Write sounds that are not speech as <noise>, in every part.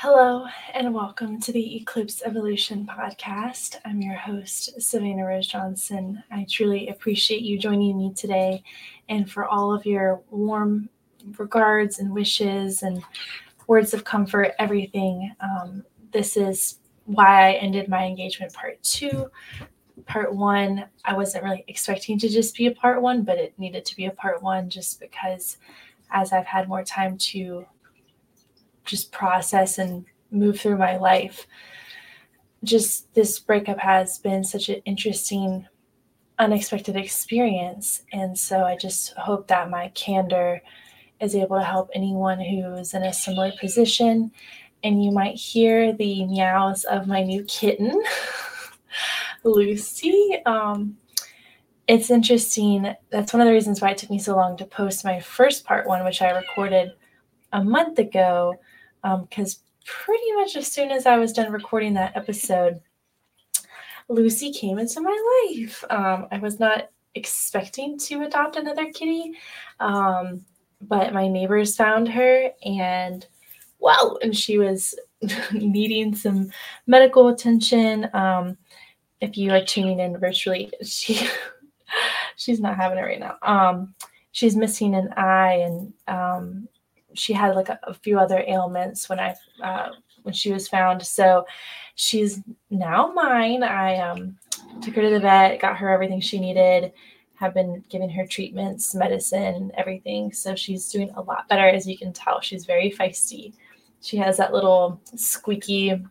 Hello, and welcome to the Eclipse Evolution podcast. I'm your host, Savannah Rose Johnson. I truly appreciate you joining me today and for all of your warm regards and wishes and words of comfort, everything. Um, this is why I ended my engagement part two. Part one, I wasn't really expecting to just be a part one, but it needed to be a part one just because as I've had more time to just process and move through my life, just this breakup has been such an interesting, unexpected experience. And so I just hope that my candor is able to help anyone who's in a similar position. And you might hear the meows of my new kitten, <laughs> Lucy. Um, it's interesting. That's one of the reasons why it took me so long to post my first part one, which I recorded a month ago, because um, pretty much as soon as I was done recording that episode, Lucy came into my life. Um, I was not expecting to adopt another kitty. Um, but my neighbors found her and wow and she was <laughs> needing some medical attention um, if you are tuning in virtually she <laughs> she's not having it right now um, she's missing an eye and um, she had like a, a, few other ailments when i uh, when she was found so she's now mine i um, took her to the vet got her everything she needed have been giving her treatments, medicine, everything. So she's doing a lot better, as you can tell. She's very feisty. She has that little squeaky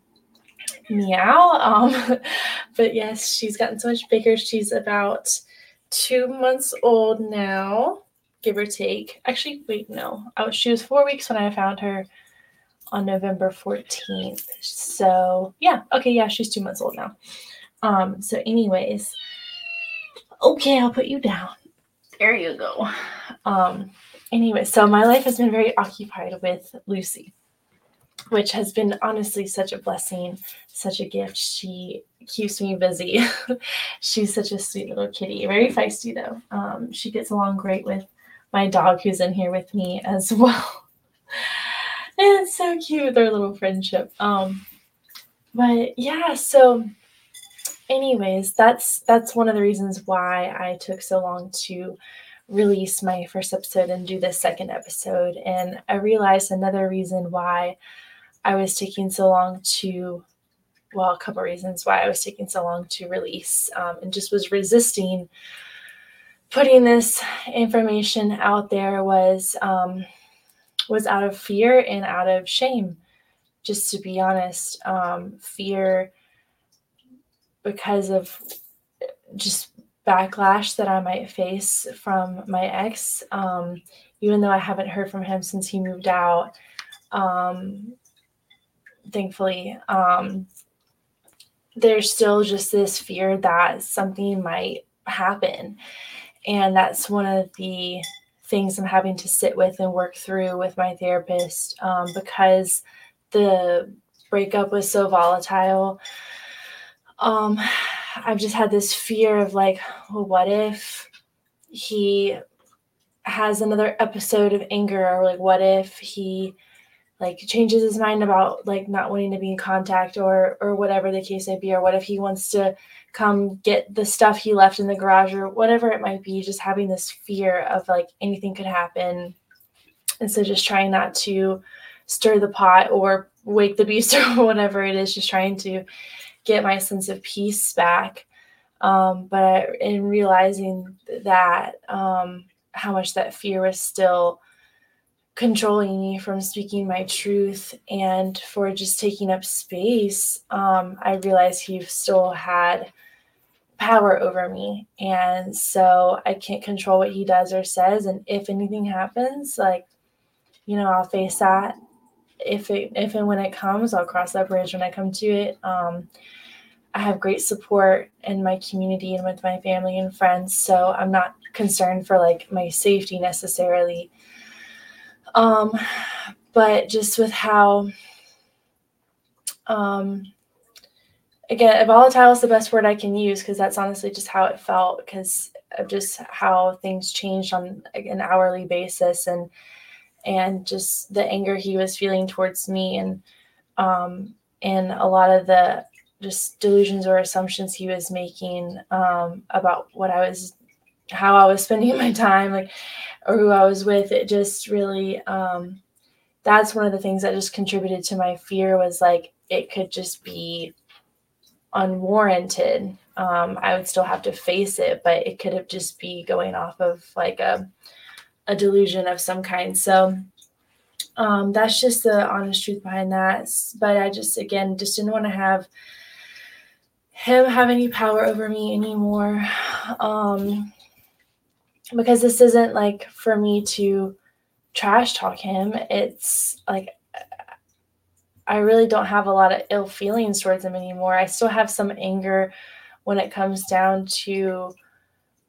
meow. Um, <laughs> but yes, she's gotten so much bigger. She's about two months old now, give or take. Actually, wait, no. I was, she was four weeks when I found her on November 14th. So yeah, okay, yeah, she's two months old now. Um, so anyways, okay, I'll put you down. There you go. Um, anyway, so my life has been very occupied with Lucy, which has been honestly such a blessing, such a gift. She keeps me busy. <laughs> She's such a sweet little kitty, very feisty though. Um, she gets along great with my dog who's in here with me as <laughs> well. it's so cute, their little friendship. Um, but yeah, so anyways, that's that's one of the reasons why I took so long to release my first episode and do this second episode. And I realized another reason why I was taking so long to, well, a couple reasons why I was taking so long to release um, and just was resisting putting this information out there was um, was out of fear and out of shame. Just to be honest, um, fear because of just backlash that I might face from my ex. Um, even though I haven't heard from him since he moved out, um, thankfully, um, there's still just this fear that something might happen. And that's one of the things I'm having to sit with and work through with my therapist um, because the breakup was so volatile. Um I've just had this fear of like, well, what if he has another episode of anger? Or like what if he like changes his mind about like not wanting to be in contact or or whatever the case may be? Or what if he wants to come get the stuff he left in the garage or whatever it might be just having this fear of like anything could happen and so just trying not to stir the pot or wake the beast <laughs> or whatever it is just trying to get my sense of peace back. Um, but in realizing that, um, how much that fear was still controlling me from speaking my truth and for just taking up space, um, I realized he still had power over me. And so I can't control what he does or says. And if anything happens, like, you know, I'll face that if it if and when it comes, I'll cross that bridge when I come to it. Um, I have great support in my community and with my family and friends, so I'm not concerned for like my safety necessarily. Um, but just with how, um, again, volatile is the best word I can use because that's honestly just how it felt because of just how things changed on an hourly basis and and just the anger he was feeling towards me and um, and a lot of the just delusions or assumptions he was making um, about what I was, how I was spending my time, like, or who I was with. It just really, um, that's one of the things that just contributed to my fear was like it could just be unwarranted. Um, I would still have to face it, but it could have just be going off of like a a delusion of some kind. So um, that's just the honest truth behind that. But I just again just didn't want to have him have any power over me anymore. Um, because this isn't like for me to trash talk him. It's like I really don't have a lot of ill feelings towards him anymore. I still have some anger when it comes down to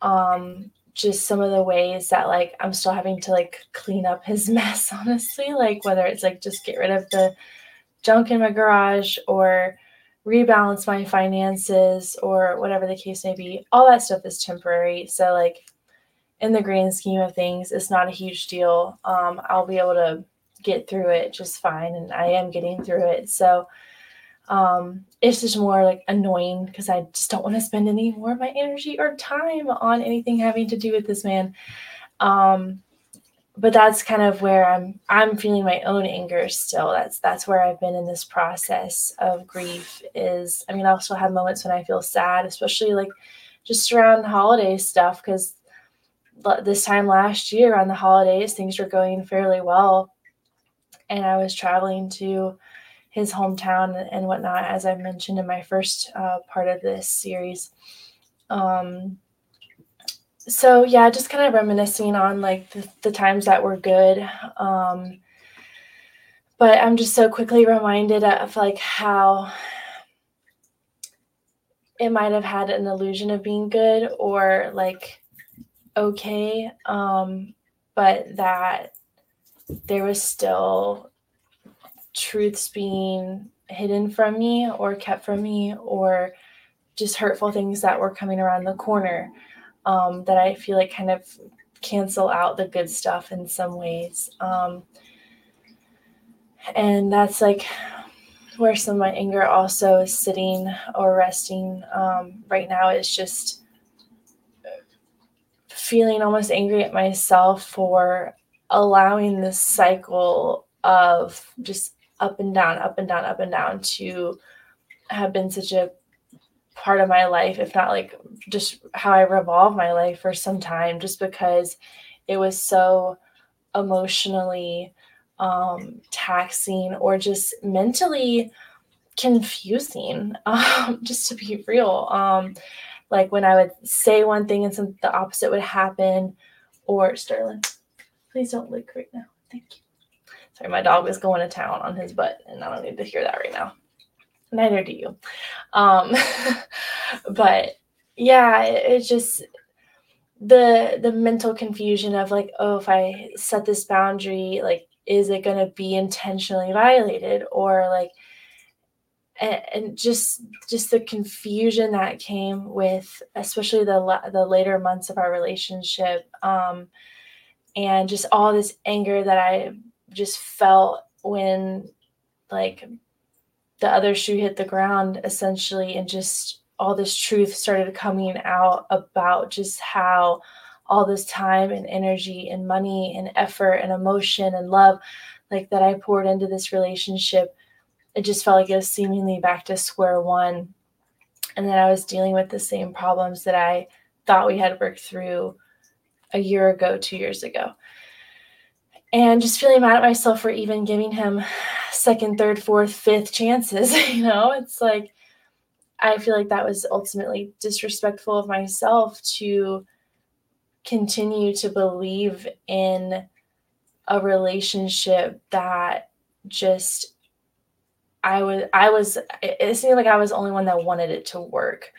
um just some of the ways that like I'm still having to like clean up his <laughs> mess honestly like whether it's like just get rid of the junk in my garage or rebalance my finances or whatever the case may be all that stuff is temporary so like in the grand scheme of things it's not a huge deal um, I'll be able to get through it just fine and I am getting through it so um, it's just more like annoying because I just don't want to spend any more of my energy or time on anything having to do with this man. Um, but that's kind of where I'm I'm feeling my own anger still. That's that's where I've been in this process of grief is I mean I also have moments when I feel sad, especially like just around holiday stuff because this time last year on the holidays things were going fairly well and I was traveling to his hometown and whatnot, as I mentioned in my first uh, part of this series. Um, so yeah, just kind of reminiscing on like the, the times that were good. Um, but I'm just so quickly reminded of like how it might have had an illusion of being good or like okay, um, but that there was still truths being hidden from me or kept from me or just hurtful things that were coming around the corner um, that I feel like kind of cancel out the good stuff in some ways. Um, and that's like where some of my anger also is sitting or resting um, right now is just feeling almost angry at myself for allowing this cycle of just up and down, up and down, up and down to have been such a part of my life, if not like just how I revolve my life for some time, just because it was so emotionally um, taxing or just mentally confusing, <laughs> um, just to be real. Um, like when I would say one thing and some the opposite would happen, or Sterling, please don't lick right now. Thank you. Sorry, my dog is going to town on his butt, and I don't need to hear that right now. Neither do you. Um, <laughs> but yeah, it, it just the the mental confusion of like, oh, if I set this boundary, like, is it going to be intentionally violated, or like, and, just just the confusion that came with, especially the the later months of our relationship. Um, and just all this anger that I just felt when like the other shoe hit the ground essentially and just all this truth started coming out about just how all this time and energy and money and effort and emotion and love like that I poured into this relationship it just felt like it was seemingly back to square one and then I was dealing with the same problems that I thought we had worked through a year ago 2 years ago and just feeling mad at myself for even giving him second, third, fourth, fifth chances. <laughs> You know, it's like I feel like that was ultimately disrespectful of myself to continue to believe in a relationship that just I was I was it seemed like I was the only one that wanted it to work.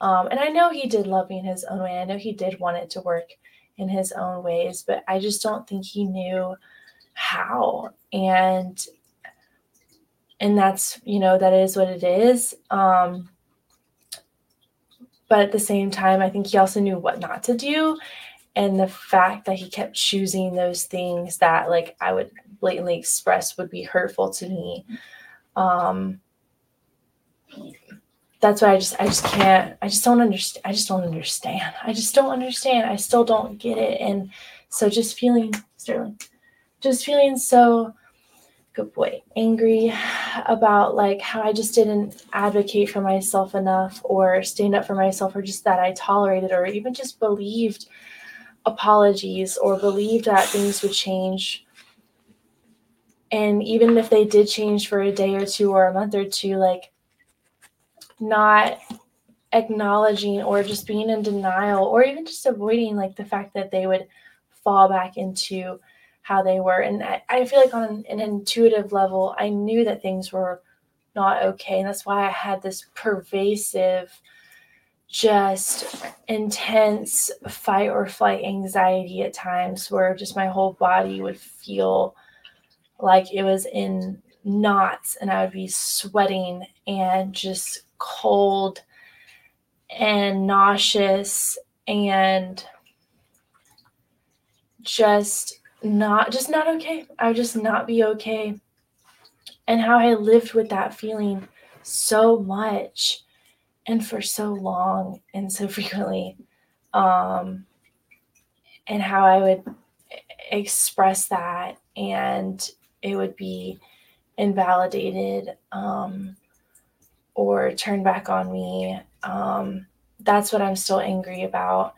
Um, and I know he did love me in his own way. I know he did want it to work in his own ways, but I just don't think he knew how. And and that's, you know, that is what it is. Um but at the same time, I think he also knew what not to do. And the fact that he kept choosing those things that like I would blatantly express would be hurtful to me Um, that's why I just I just can't I just don't understand I just don't understand. I just don't understand. I still don't get it. And so just feeling Sterling just feeling so good boy angry about like how I just didn't advocate for myself enough or stand up for myself or just that I tolerated or even just believed apologies or believed that things would change and even if they did change for a day or two or a month or two like not acknowledging or just being in denial or even just avoiding like the fact that they would fall back into how they were. And i, I feel like on an, an intuitive level i knew that things were not okay. And that's why i had this pervasive just intense fight or flight anxiety at times where just my whole body would feel like it was in knots and I would be sweating and just cold and nauseous and just not just not okay. I would just not be okay. And how I lived with that feeling so much and for so long and so <laughs> frequently. Um and how I would express that and it would be invalidated um, or turned back on me. Um, that's what I'm still angry about.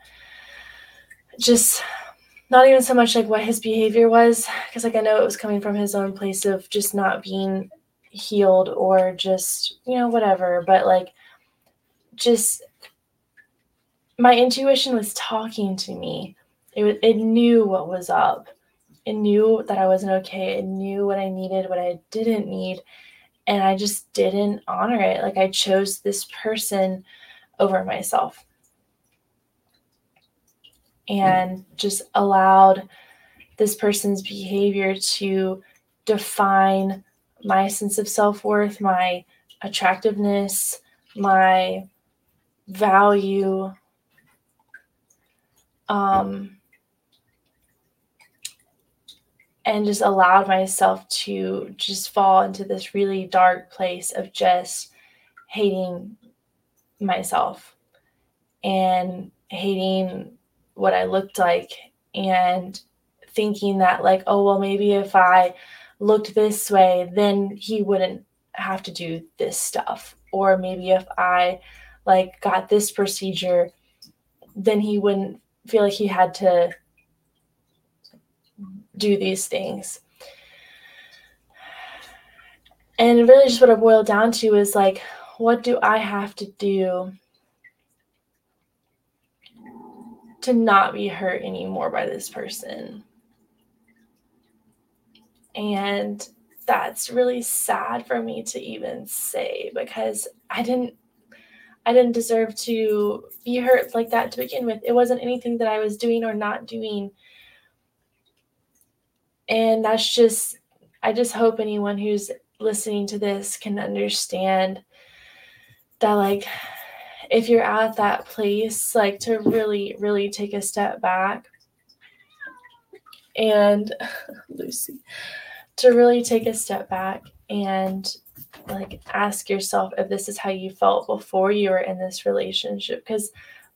Just not even so much like what his behavior was, because like I know it was coming from his own place of just not being healed or just, you know, whatever, but like just my intuition was talking to me. It, it knew what was up it knew that I wasn't okay. It knew what I needed, what I didn't need. And I just didn't honor it. Like I chose this person over myself and just allowed this person's behavior to define my sense of self worth, my attractiveness, my value. Um, and just allowed myself to just fall into this really dark place of just hating myself and hating what I looked like and thinking that like oh well maybe if I looked this way then he wouldn't have to do this stuff. Or maybe if I like got this procedure then he wouldn't feel like he had to do these things. And really, just what I boiled down to is like, what do I have to do to not be hurt anymore by this person? And that's really sad for me to even say because I didn't I didn't deserve to be hurt like that to begin with. It wasn't anything that I was doing or not doing and that's just, I just hope anyone who's listening to this can understand that, like, if you're at that place, like, to really, really take a step back and <laughs> Lucy, to really take a step back and like ask yourself if this is how you felt before you were in this relationship. Because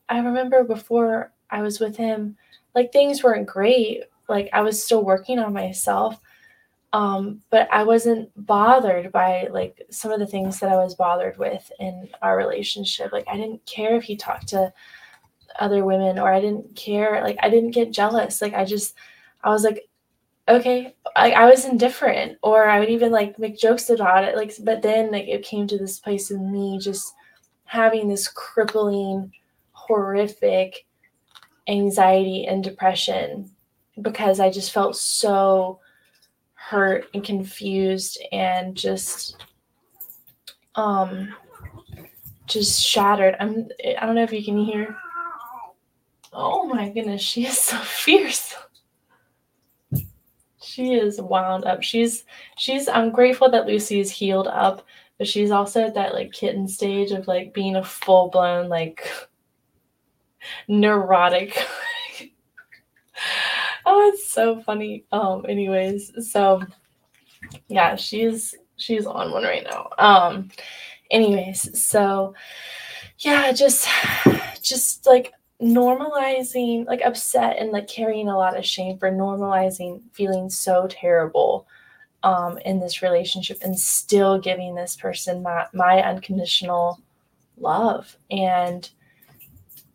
i remember before i was with him like things weren't great like I was still working on myself. Um, but I wasn't bothered by like some of the things that I was bothered with in our relationship. Like I didn't care if he talked to other women or I didn't care. Like I didn't get jealous. Like I just, I was like, okay, I, I was indifferent or I would even like make jokes about it. Like, but then like it came to this place of me just having this crippling, horrific anxiety and depression because I just felt so hurt and confused and just um just shattered. I'm I don't know if you can hear. Oh my goodness, she is so <laughs> fierce. She is wound up. She's she's I'm grateful that Lucy is healed up, but she's also at that like kitten stage of like being a full blown like <laughs> neurotic oh, it's so funny. Um, anyways, so yeah, she's she's on one right now. Um, anyways, so yeah, just just like normalizing like upset and like carrying a lot of shame for normalizing feeling so terrible um in this relationship and still giving this person my, my unconditional love and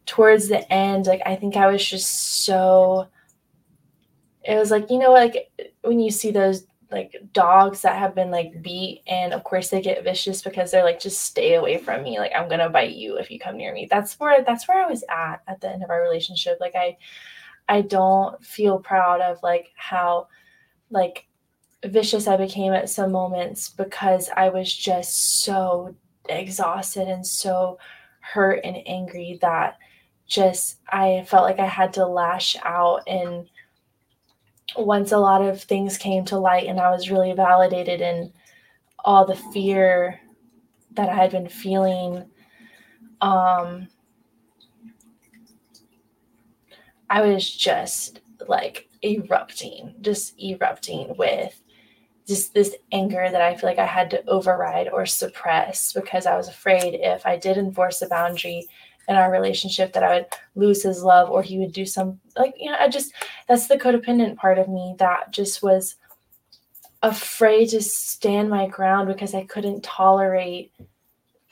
towards the end like i think i was just so it was like you know like when you see those like dogs that have been like beat and of course they get vicious because they're like just stay away from me. Like i'm gonna bite you if you come near me. That's where that's where i was at at the end of our relationship. Like i i don't feel proud of like how like vicious i became at some moments because i was just so exhausted and so hurt and angry that just i felt like i had to lash out and once a lot of things came to light and I was really validated in all the fear that I had been feeling, um, I was just like erupting, just erupting with just this anger that I feel like I had to override or suppress because I was afraid if I did enforce a boundary in our relationship that I would lose his love or he would do some like you know I just that's the codependent part of me that just was afraid to stand my ground because I couldn't tolerate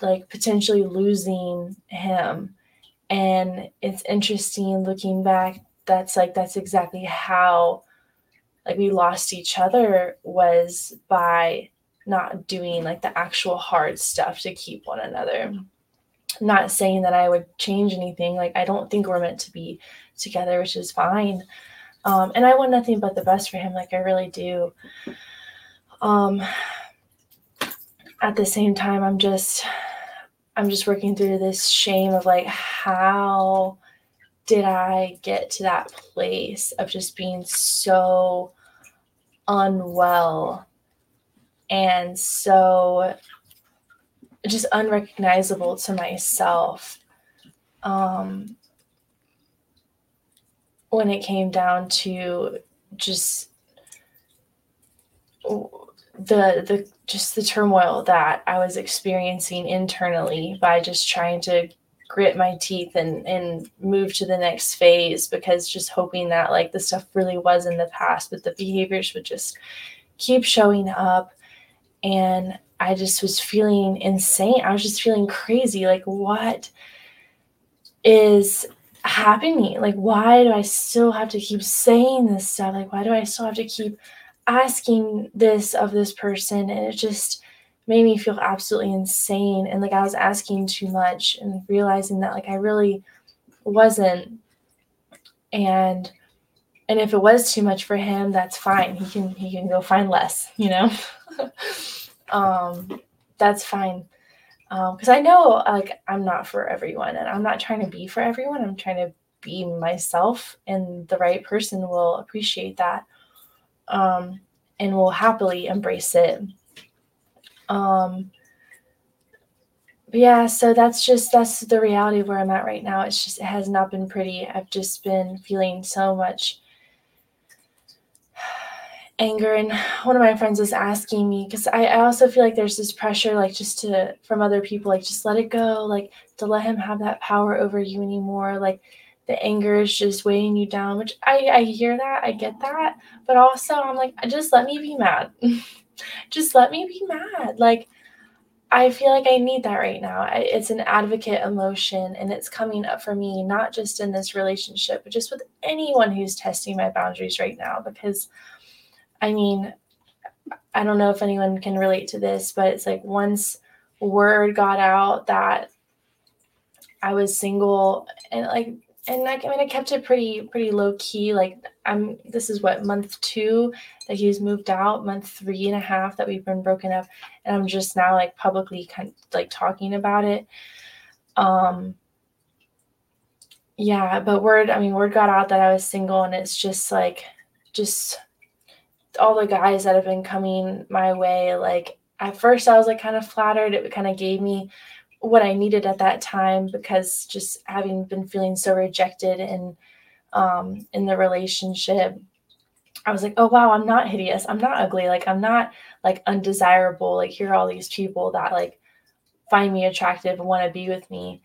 like potentially losing him. And it's interesting looking back that's like that's exactly how like we lost each other was by not doing like the actual hard stuff to keep one another not saying that I would change anything. Like, I don't think we're meant to be together, which is fine. Um, and I want nothing but the best for him. Like, I really do. Um, at the same time, I'm just, I'm just working through this shame of like, how did I get to that place of just being so unwell and so just unrecognizable to myself um, when it came down to just the the just the turmoil that I was experiencing internally by just trying to grit my teeth and and move to the next phase because just hoping that like the stuff really was in the past but the behaviors would just keep showing up. And I just was feeling insane. I was just feeling crazy. Like, what is happening? Like, why do I still have to keep saying this stuff? Like, why do I still have to keep asking this of this person? And it just made me feel absolutely insane. And like, I was asking too much and realizing that, like, I really wasn't. And and if it was too much for him, that's fine. He can he can go find less, you know. <laughs> um, that's fine. Um, because um, I know like I'm not for everyone, and I'm not trying to be for everyone. I'm trying to be myself, and the right person will appreciate that, um, and will happily embrace it. Um, yeah, so that's just that's the reality of where I'm at right now. It's just it has not been pretty. I've just been feeling so much anger and one of my friends was asking me because I, I also feel like there's this pressure like just to from other people like just let it go like to let him have that power over you anymore like the anger is just weighing you down which i i hear that i get that but also i'm like just let me be mad. <laughs> Just let me be mad. Like i feel like i need that right now. I, it's an advocate emotion and it's coming up for me not just in this relationship but just with anyone who's testing my boundaries right now because I mean, I don't know if anyone can relate to this, but it's like once word got out that I was single and like and like I mean I kept it pretty pretty low key. Like I'm this is what month two that he's moved out, month three and a half that we've been broken up, and I'm just now like publicly kind of, like talking about it. Um yeah, but word I mean word got out that I was single and it's just like just all the guys that have been coming my way, like at first I was like kind of flattered. It kind of gave me what I needed at that time because just having been feeling so rejected and um, in the relationship, I was like, oh wow, I'm not hideous. I'm not ugly. Like I'm not like undesirable. Like here are all these people that like find me attractive and want to be with me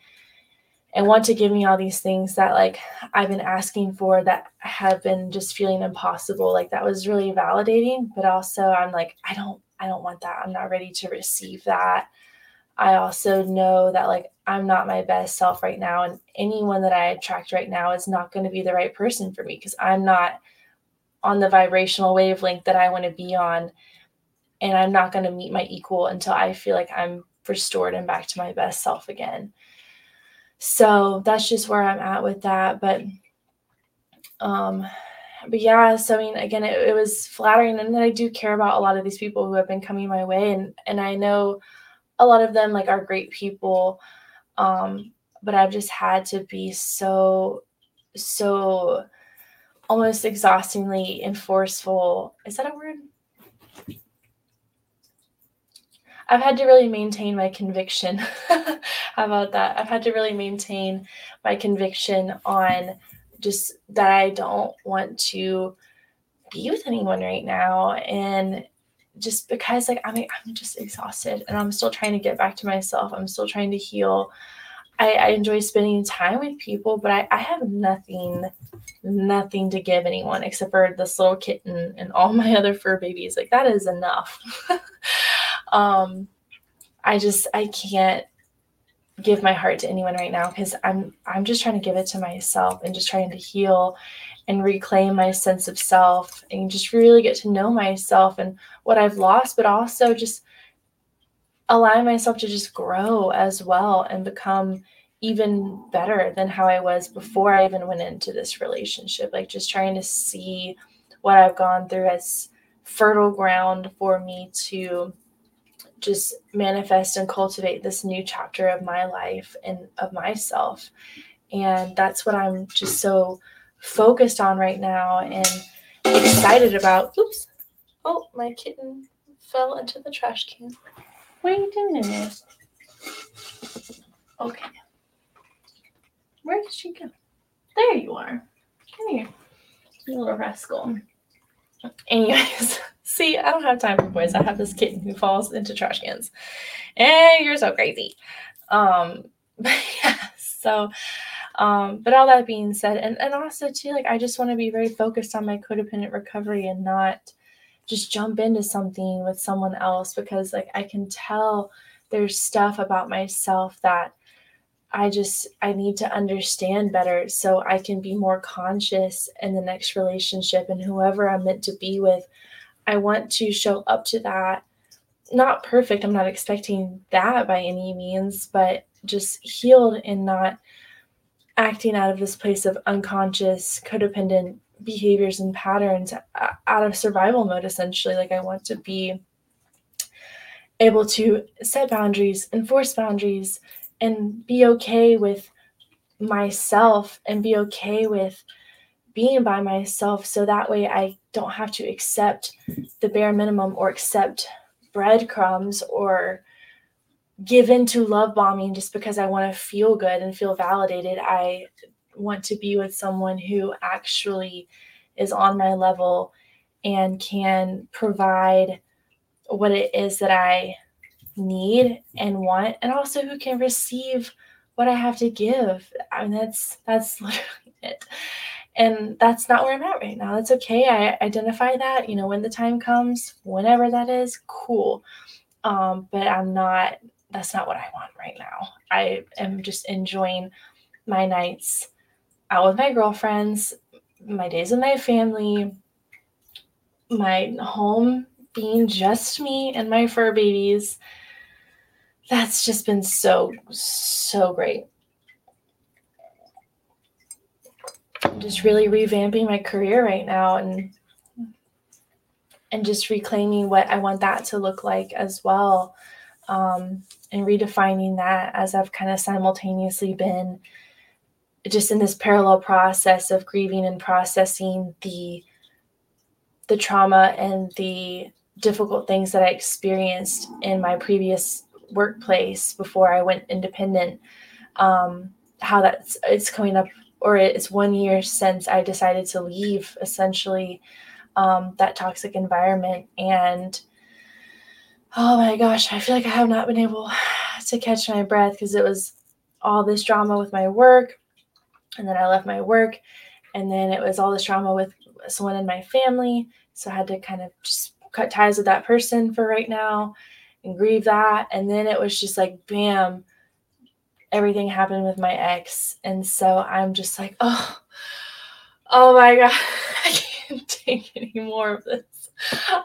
and want to give me all these things that like I've been asking for that have been just feeling impossible. Like that was really validating, but also I'm like I don't I don't want that. I'm not ready to receive that. I also know that like I'm not my best self right now and anyone that I attract right now is not going to be the right person for me because I'm not on the vibrational wavelength that I want to be on and I'm not going to meet my equal until I feel like I'm restored and back to my best self again. So that's just where I'm at with that. But um but yeah, so I mean again it, it was flattering and then I do care about a lot of these people who have been coming my way and and I know a lot of them like are great people. Um, but I've just had to be so so almost exhaustingly enforceful. Is that a word? I've had to really maintain my conviction. <laughs> How about that? I've had to really maintain my conviction on just that I don't want to be with anyone right now. And just because like I'm I'm just exhausted and I'm still trying to get back to myself. I'm still trying to heal. I, I enjoy spending time with people, but I, I have nothing, nothing to give anyone except for this little kitten and all <laughs> my other fur babies. Like that is enough. <laughs> um, I just I can't give my heart to anyone right now because I'm I'm just trying to give it to myself and just trying to heal and reclaim my sense of self and just really get to know myself and what I've lost, but also just allow myself to just grow as well and become even better than how I was before I even went into this relationship. Like just trying to see what I've gone through as fertile ground for me to just manifest and cultivate this new chapter of my life and of myself. And that's what I'm just so focused on right now and excited about. Oops. Oh, my kitten fell into the trash can. What are you doing in there? Okay. Where did she go? There you are. Come here. You little rascal. Anyways, see, I don't have time for boys. I have this kitten who falls into trash cans. And you're so crazy. Um, <laughs> but yeah, so um, but all that being said, and, and also too, like I just want to be very focused on my codependent recovery and not just jump into something with someone else because like I can tell there's stuff about myself that I just I need to understand better so I can be more conscious in the next relationship and whoever I'm meant to be with. I want to show up to that. Not perfect, I'm not expecting that by any means, but just healed and not acting out of this place of unconscious codependent behaviors and patterns uh, out of survival mode essentially like i want to be able to set boundaries enforce boundaries and be okay with myself and be okay with being by myself so that way I don't have to accept the bare minimum or accept breadcrumbs or give in to love bombing just because I want to feel good and feel validated. I want to be with someone who actually is on my level and can provide what it is that I need and want and also who can receive what I have to give. I mean that's that's <laughs> literally it. And that's not where I'm at right now. That's okay. I identify that, you know, when the time comes, whenever that is, cool. Um, but I'm not that's not what I want right now. I am just enjoying my nights out with my girlfriends, my days with my family, my home being just me and my fur babies that's just been so so great I'm just really revamping my career right now and and just reclaiming what I want that to look like as well um, and redefining that as I've kind of simultaneously been just in this parallel process of grieving and processing the the trauma and the difficult things that I experienced in my previous workplace before I went independent. Um, how that's it's coming up, or it's one year since I decided to leave. Essentially, um, that toxic environment. And oh my gosh, I feel like I have not been able <sighs> to catch my breath because it was all this drama with my work. And then I left my work. And then it was all this drama with someone in my family. So I had to kind of just cut ties with that person for right now and grieve that. And then it was just like, bam, everything happened with my ex. And so I'm just like, oh, oh my God, <laughs> I can't take any more of this.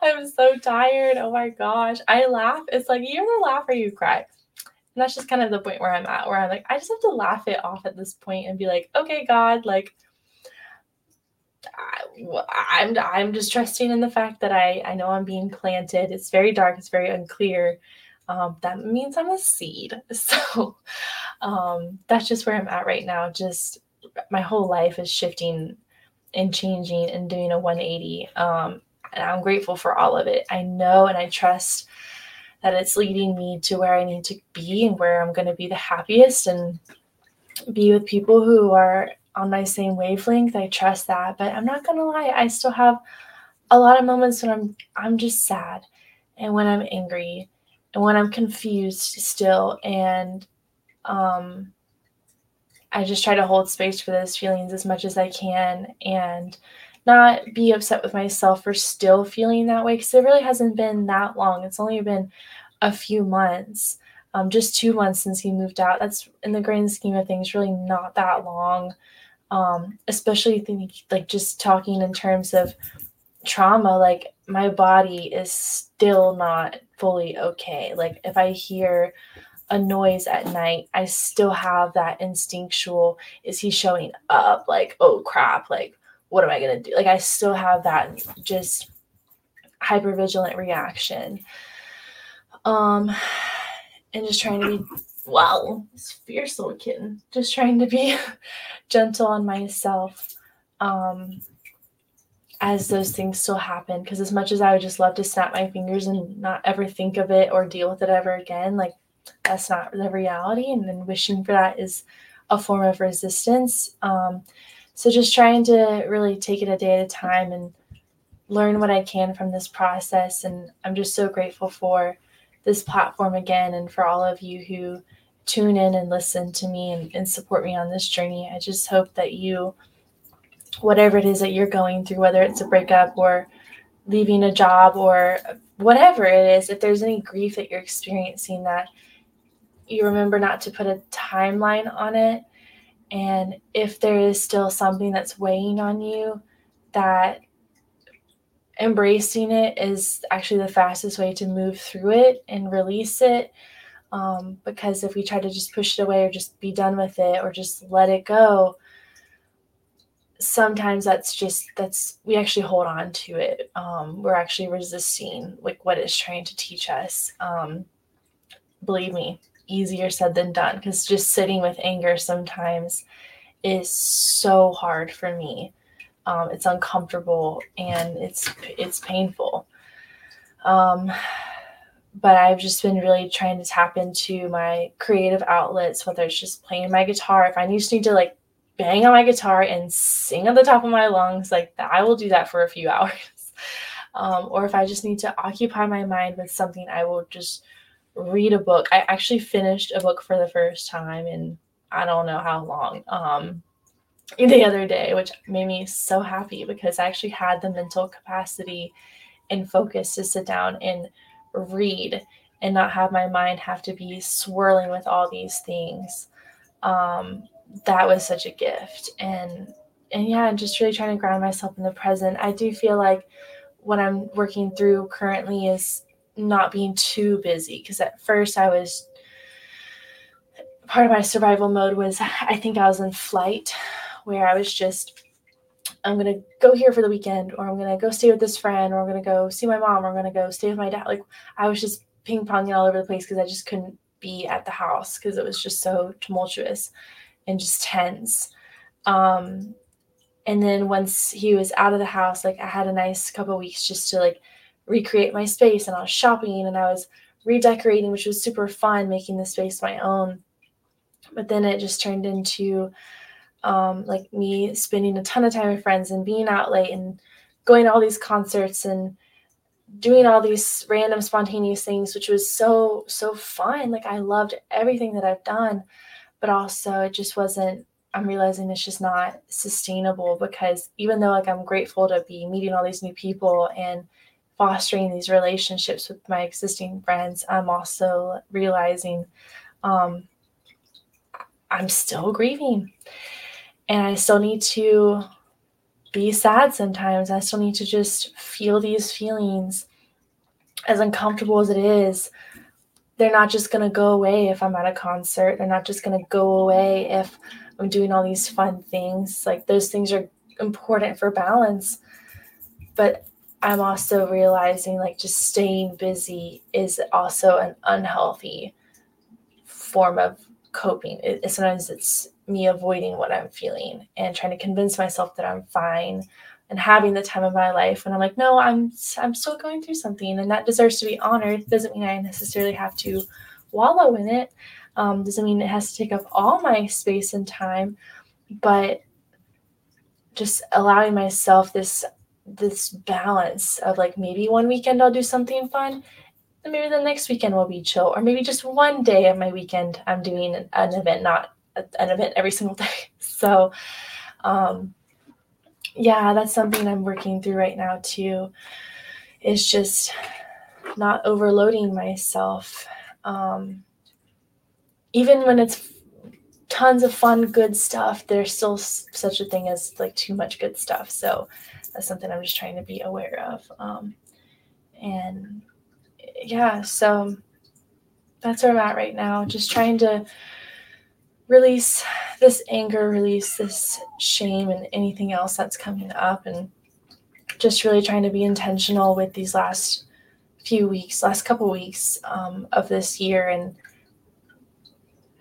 I'm so tired. Oh my gosh. I laugh. It's like you either laugh or you cry. And that's just kind of the point where I'm at, where I'm like, I just have to laugh it off at this point and be like, okay, God, like, I, am I'm, I'm just trusting in the fact that I I know I'm being planted. It's very dark. It's very unclear. Um, that means I'm a seed. <laughs> So um, that's just where I'm at right now. Just my whole life is shifting and changing and doing a 180. Um, and I'm grateful for all of it. I know and I trust that it's leading me to where I need to be and where I'm going to be the happiest and be with people who are on my same wavelength. I trust that, but I'm not going to lie, I still have a lot of moments when I'm I'm just sad and when I'm angry and when I'm confused still and um I just try to hold space for those feelings as much as I can and not be upset with myself for still feeling that way because it really hasn't been that long. It's only been a few months, um, just two months since he moved out. That's in the grand scheme of things, really not that long. Um, especially think, like just talking in terms of trauma, like my body is still not fully okay. Like if I hear a noise at night, I still have that instinctual, is he showing up? Like, oh crap, like what am I going to do? Like, I still have that just hyper vigilant reaction. Um, and just trying to be, wow, this fierce little kitten, just trying to be <laughs> gentle on myself. Um, as those things still happen because as much as i would just love to snap my fingers and not ever think of it or deal with it ever again like that's not the reality and then wishing for that is a form of resistance um, so just trying to really take it a day at a time and learn what I can from this process. And I'm just so grateful for this platform again and for all of you who tune in and listen to me and, and support me on this journey. I just hope that you, whatever it is that you're going through, whether it's a breakup or leaving a job or whatever it is, if there's any grief that you're experiencing, that you remember not to put a timeline on it and if there is still something that's weighing on you, that embracing it is actually the fastest way to move through it and release it. Um, because if we try to just push it away or just be done with it or just let it go, sometimes that's just that's we actually hold on to it. Um, we're actually resisting like what it's trying to teach us. Um, believe me, easier said than done because just sitting with anger sometimes is so hard for me. Um, it's uncomfortable and it's it's painful. Um, but I've just been really trying to tap into my creative outlets, whether it's just playing my guitar. If I just need to like bang on my guitar and sing at the top of my lungs, like I will do that for a few <laughs> hours. Um, or if I just need to occupy my mind with something, I will just read a book. I actually finished a book for the first time in I don't know how long. Um, <laughs> the other day, which made me so happy because I actually had the mental capacity and focus to sit down and read and not have my mind have to be swirling with all these things. Um, that was such a gift. And and yeah, just really trying to ground myself in the present. I do feel like what I'm working through currently is not being too busy because at first I was part of my survival mode was I think I was in flight where I was just I'm gonna go here for the weekend or I'm gonna go stay with this friend or I'm gonna go see my mom or I'm gonna go stay with my dad. Like I was just ping ponging all over the place because I just couldn't be at the house because it was just so tumultuous and just tense. Um, and then once he was out of the house, like I had a nice couple weeks just to like recreate my space and I was shopping and I was redecorating, which was super fun, making the space my own. But then it just turned into um, like me spending a ton of time with friends and being out late and going to all these concerts and doing all these random spontaneous things, which was so, so fun. Like I loved everything that I've done, but also it just wasn't, I'm realizing it's just not sustainable because even though like I'm grateful to be meeting all these new people and fostering these relationships with my existing friends, I'm also realizing um, I'm still grieving and I still need to be sad sometimes. I still need to just feel these feelings as uncomfortable as it is. They're not just going to go away if I'm at a concert. They're not just going to go away if I'm doing all these fun things. Like those things are important for balance. But I'm also realizing like just staying busy is also an unhealthy form of coping. It, sometimes it's me avoiding what I'm feeling and trying to convince myself that I'm fine and having the time of my life when I'm like, no, I'm I'm still going through something and that deserves to be honored. Doesn't mean I necessarily have to wallow in it. Um, doesn't mean it has to take up all my space and time, but just allowing myself this this balance of like maybe one weekend I'll do something fun and maybe the next weekend will be chill or maybe just one day of my weekend I'm doing an event not an event every single <laughs> day. So, um, yeah, that's something I'm working through right now too. Is just not overloading myself. Um, even when it's tons of fun, good stuff, there's still such a thing as like too much good stuff. So that's something I'm just trying to be aware of. Um, and yeah, so that's where I'm at right now. Just trying to release this anger, release this shame, and anything else that's coming up. And just really trying to be intentional with these last few weeks, last couple weeks um, of this year, and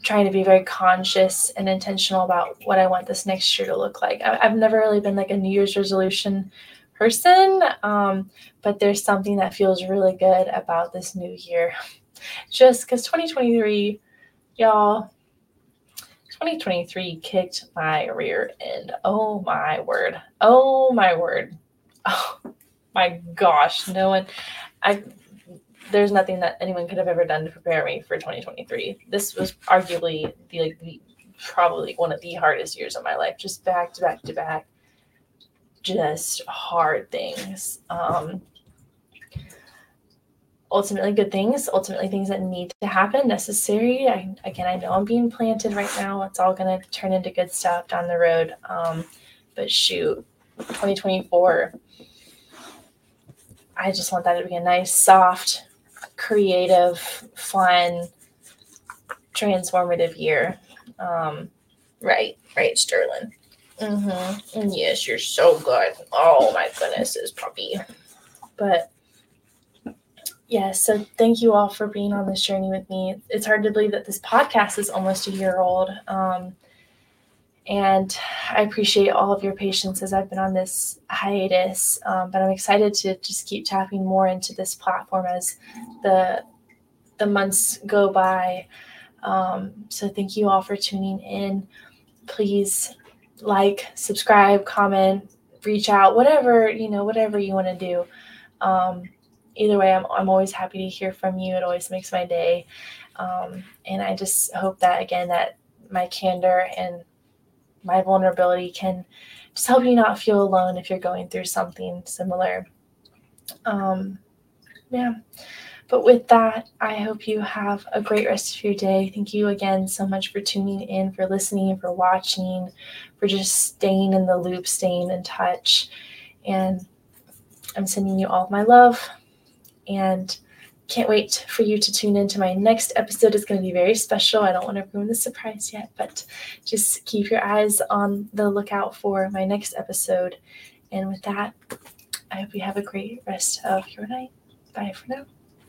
trying to be very conscious and intentional about what I want this next year to look like. I, have never really been like a New Year's resolution person, um, but there's something that feels really good about this new year. <laughs> Just because 2023, y'all, 2023 kicked my rear end. Oh my word. Oh my word. <laughs> Oh my gosh. No one, I, there's nothing that anyone could have ever done to prepare me for 2023. This was arguably the, like, the probably one of the hardest years of my life, just back to back to back, just hard things. Um, ultimately good things, ultimately things that need to happen, necessary. I, again, I know I'm being planted right now. It's all going to turn into good stuff down the road. Um, but shoot, 2024, I just want that to be a nice, soft, creative, fun, transformative year. Um, right, right, Sterling. Mm-hmm. And yes, you're so good. Oh my goodness, this puppy. But Yes. So thank you all for being on this journey with me. It's hard to believe that this podcast is almost a year old. Um, and I appreciate all of your patience as I've been on this hiatus. Um, but I'm excited to just keep tapping more into this platform as the the months go by. Um, so thank you all for tuning in. Please like, subscribe, comment, reach out, whatever you know, whatever you want to do. Um, either way, I'm, I'm always happy to hear from you. It always makes my day. Um, and I just hope that, again, that my candor and my vulnerability can just help you not feel alone if you're going through something similar. Um, yeah. But with that, I hope you have a great rest of your day. Thank you again so much for tuning in, for listening, for watching, for just staying in the loop, staying in touch. And I'm sending you all my love and can't wait for you to tune in to my next episode. It's going to be very special. I don't want to ruin the surprise yet, but just keep your eyes on the lookout for my next episode. And with that, I hope you have a great rest of your night. Bye for now.